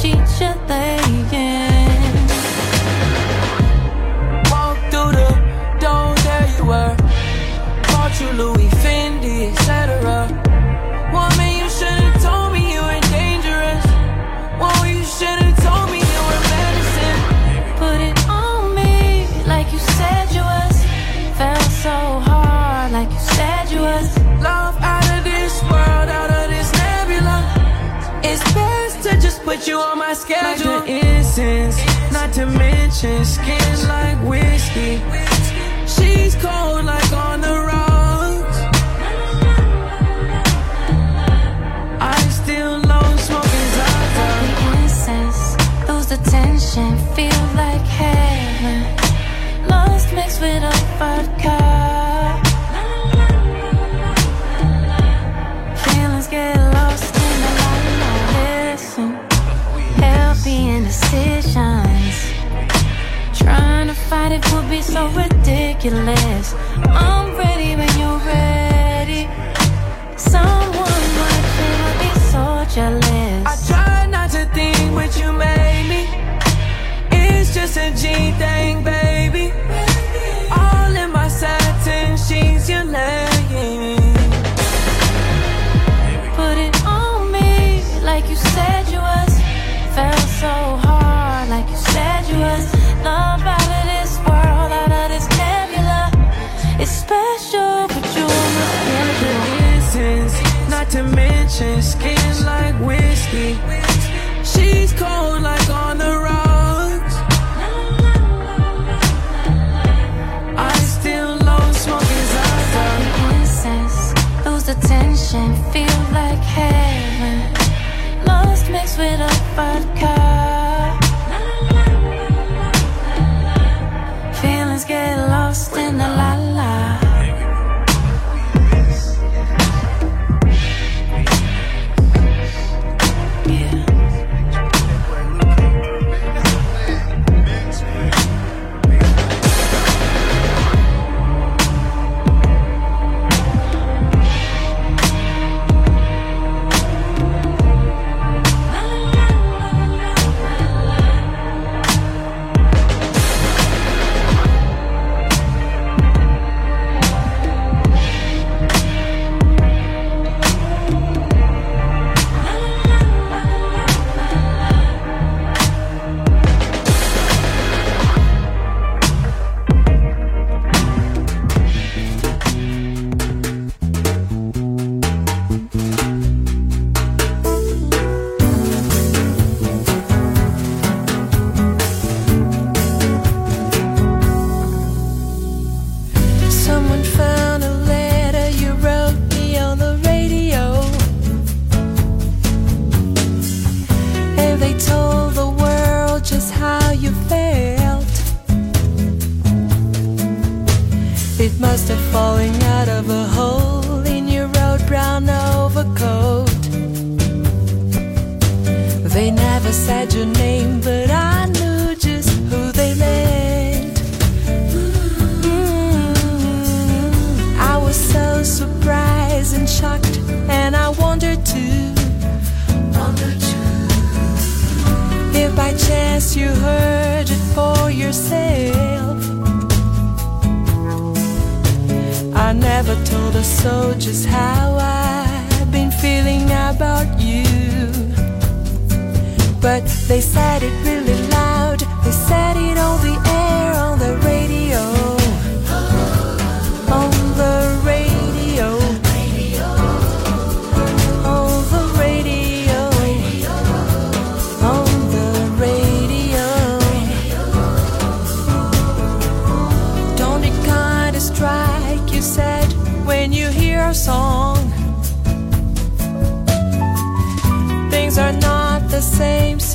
Sheets you're laying. Walk through the door, there you were. Bought you Louis schedule. Like the incense, not to mention skin like whiskey. She's cold like on the rocks. I still love smoking Zaza. The incense, lose the tension, feel like heaven. Lost mixed with a vodka. It would be so ridiculous. I'm ready when you're ready. Someone watching would be so jealous. I try not to think what you made me. It's just a G thing, baby. All in my satin sheets you're laying. Put it on me like you said you was. Felt so hard Tension, feel like heaven. Lost mixed with a vodka. I never told a soul just how I've been feeling about you. But they said it really loud, they said it on the air,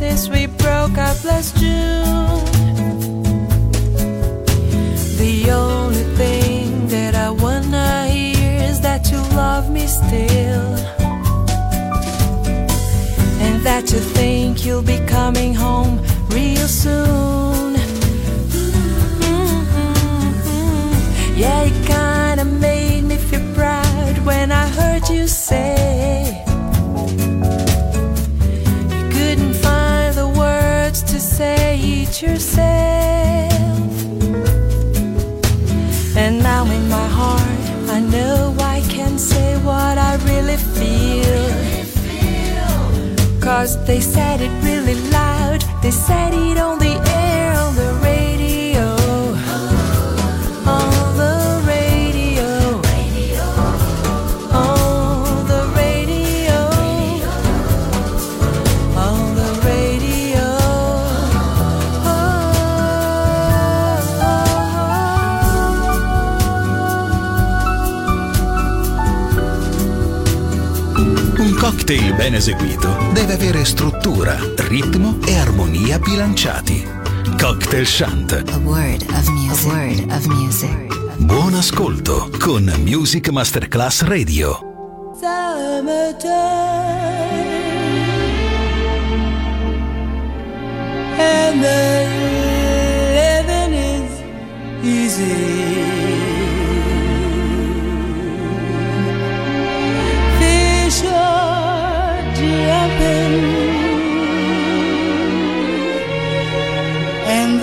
since we broke up last June. The only thing that I wanna hear is that you love me still. And that you think you'll be coming home real soon. Heart, I know I can say what I really feel. Cause they said it really loud, they said it on the air, cocktail ben eseguito deve avere struttura, ritmo e armonia bilanciati. Cocktail Shant. A word of music. A word of music. Buon ascolto con Music Masterclass Radio. Summertime and the living is easy.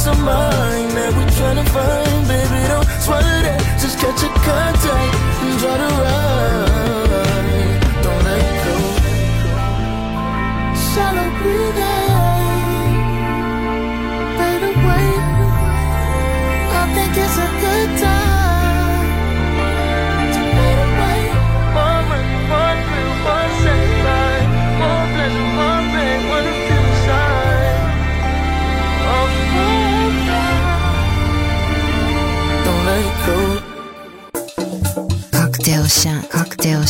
somebody that we tryna find, baby. Don't swallow it, just catch a contact and try to.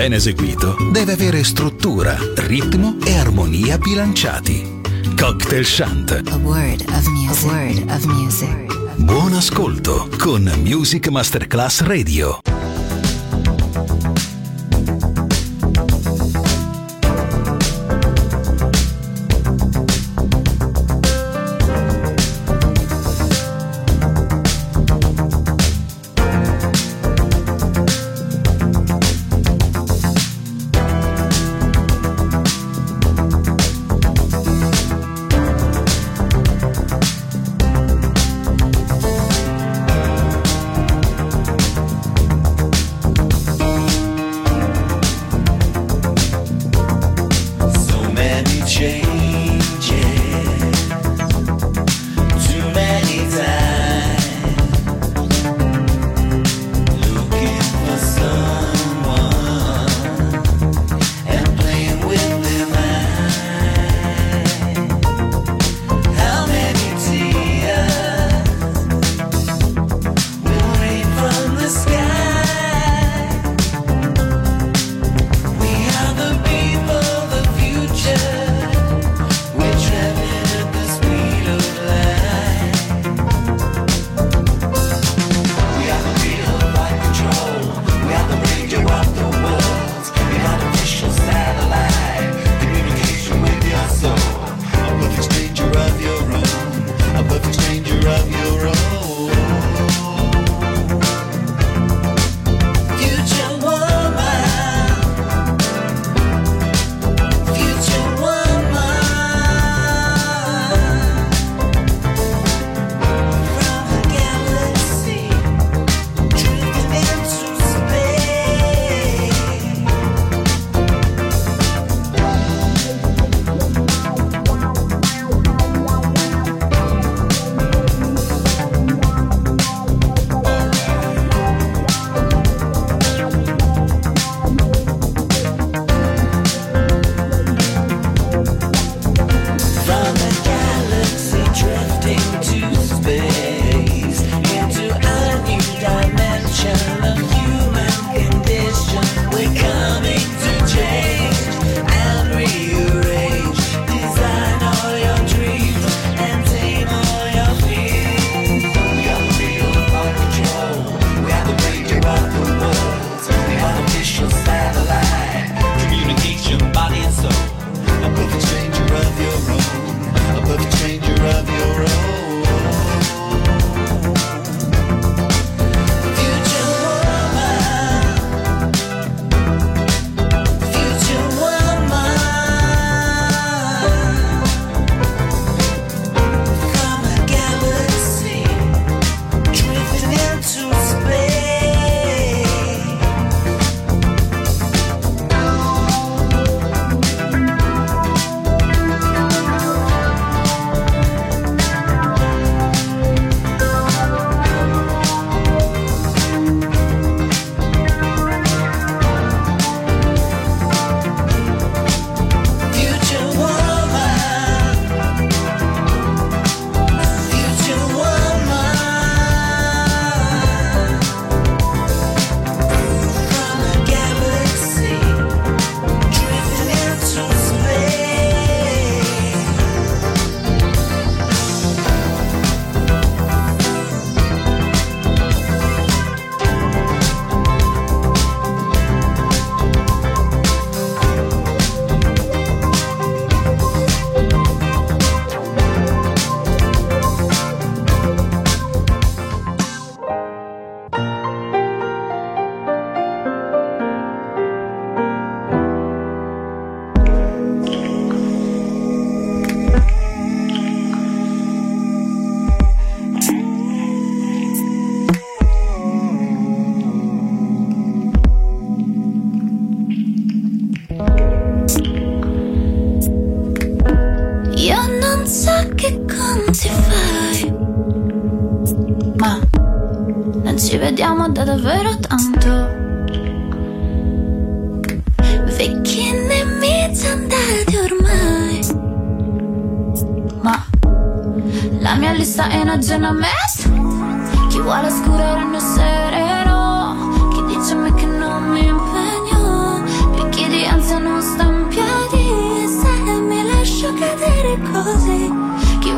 ben eseguito, deve avere struttura, ritmo e armonia bilanciati. Cocktail Shant. A word of music. Word of music. Buon ascolto con Music Masterclass Radio.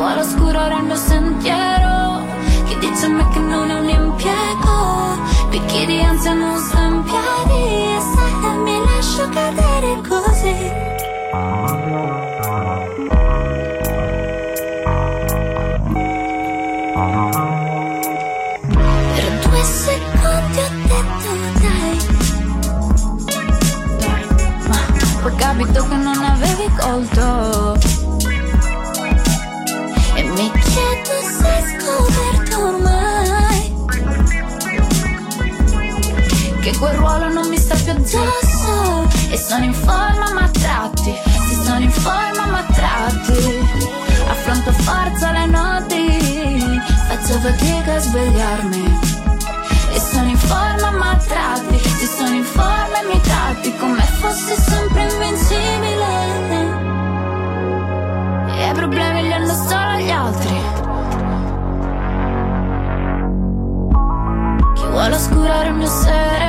Vuole oscurare il mio sentiero? Chi dice a me che non è un impiego? Picchi di ansia non sta in piedi. Se mi lascio cadere così. Per due secondi ho detto dai Ma poi capito che non avevi colto sono in forma ma tratti Sì sono in forma ma tratti. Affronto forza le notti Faccio fatica a svegliarmi. E sono in forma ma tratti Se sono in forma e mi tratti Come fossi sempre invincibile. E i problemi li hanno solo gli altri. Chi vuole oscurare il mio sereno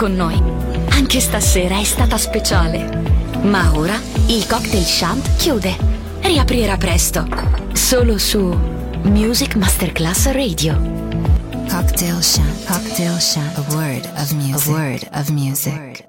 con noi. Anche stasera è stata speciale. Ma ora il cocktail shant chiude. Riaprirà presto. Solo su Music Masterclass Radio. Cocktail Shant. Cocktail Shant. A word of music. A word of music.